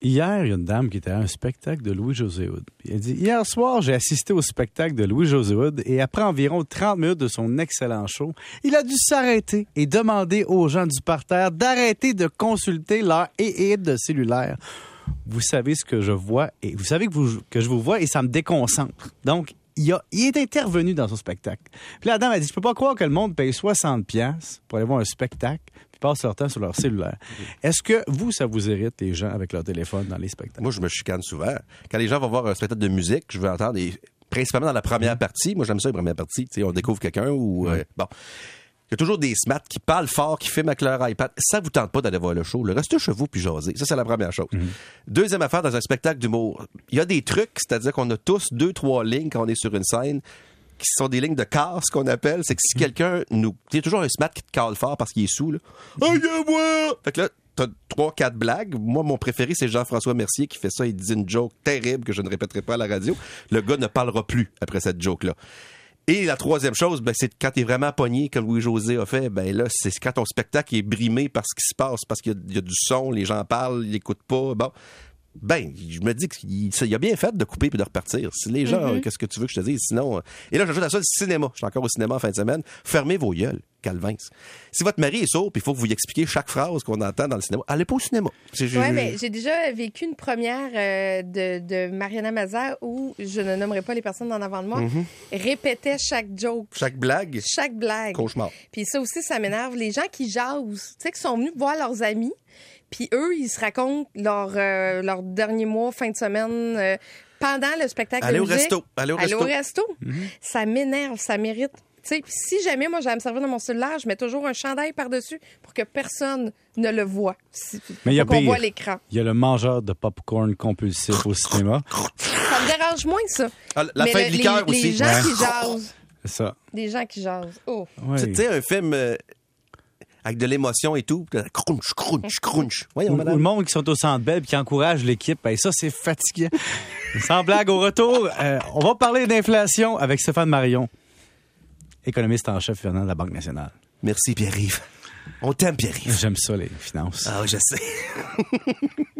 Hier, il y a une dame qui était à un spectacle de Louis-José Hood. Elle dit Hier soir, j'ai assisté au spectacle de Louis-José Hood et après environ 30 minutes de son excellent show, il a dû s'arrêter et demander aux gens du parterre d'arrêter de consulter leur et de cellulaire. Vous savez ce que je vois et vous savez que, je vous vois et ça me déconcentre. Donc, il, est intervenu dans son spectacle. Puis la dame a dit Je peux pas croire que le monde paye 60$ piastres pour aller voir un spectacle puis passe leur temps sur leur cellulaire. Est-ce que vous, ça vous irrite, les gens avec leur téléphone dans les spectacles? Moi, je me chicane souvent. Quand les gens vont voir un spectacle de musique, je veux entendre, et principalement dans la première Mm. partie, moi j'aime ça, la première partie, tu sais, on découvre quelqu'un ou... euh, bon. Il y a toujours des smats qui parlent fort, qui filment avec leur iPad. Ça vous tente pas d'aller voir le show. Le restez chez vous puis jaser. Ça, c'est la première chose. Mm-hmm. Deuxième affaire, dans un spectacle d'humour, il y a des trucs, c'est-à-dire qu'on a tous deux, trois lignes quand on est sur une scène qui sont des lignes de casse qu'on appelle. C'est que si quelqu'un nous... A toujours un smat qui te cale fort parce qu'il est sous, là. Aïe, moi! Fait que là, t'as trois, quatre blagues. Moi, mon préféré, c'est Jean-François Mercier qui fait ça. Il dit une joke terrible que je ne répéterai pas à la radio. Le gars ne parlera plus après cette joke-là. Et la troisième chose, ben, c'est quand t'es vraiment pogné, comme Louis-José a fait, ben là, c'est quand ton spectacle est brimé par ce qui se passe, parce qu'il y a- il y, a du son, les gens parlent, ils écoutent pas, bon. Ben, je me dis qu'il a bien fait de couper puis de repartir. Si les gens, euh, qu'est-ce que tu veux que je te dise? Sinon, euh, et là, j'ajoute à ça le cinéma. Je suis encore au cinéma en fin de semaine. Fermez vos gueules, Calvins. Si votre mari est sourd puis il faut que vous lui expliquiez chaque phrase qu'on entend dans le cinéma, allez pas au cinéma. Oui, mais j'ai déjà vécu une première euh, de, de Mariana Mazza où, je ne nommerai pas les personnes en avant de moi, Mhm. répétait chaque joke, Chaque blague, chaque blague. cauchemar. Puis ça aussi, ça m'énerve. Les gens qui jasent, tu sais, qui sont venus voir leurs amis, puis eux, ils se racontent leur, euh, leur dernier mois, fin de semaine, euh, pendant le spectacle Allez de au musique. resto. Allez au resto. resto. Ça m'énerve, ça mérite. Tu sais, puis si jamais moi j'ai à me servir de mon cellulaire, je mets toujours un chandail par-dessus pour que personne ne le voit. Si- Mais il y a pour qu'on pire. voit l'écran. Il y a le mangeur de popcorn compulsif au cinéma. Ça me dérange moins, ça. Ah, la Mais fin le- de liqueur les, aussi. Les gens Ouais. qui jasent. C'est ça. Les gens qui jasent. Oh. Ouais. Tu sais, un film euh, avec de l'émotion et tout, crunch, crunch, crunch. Voyons, madame. le monde qui sont au centre belle et qui encouragent l'équipe, ben ça, c'est fatigant. Sans blague, au retour, euh, on va parler d'inflation avec Stéphane Marion, économiste en chef Fernand de la Banque nationale. Merci, Pierre-Yves. On t'aime, Pierre-Yves. J'aime ça, les finances. Ah, je sais.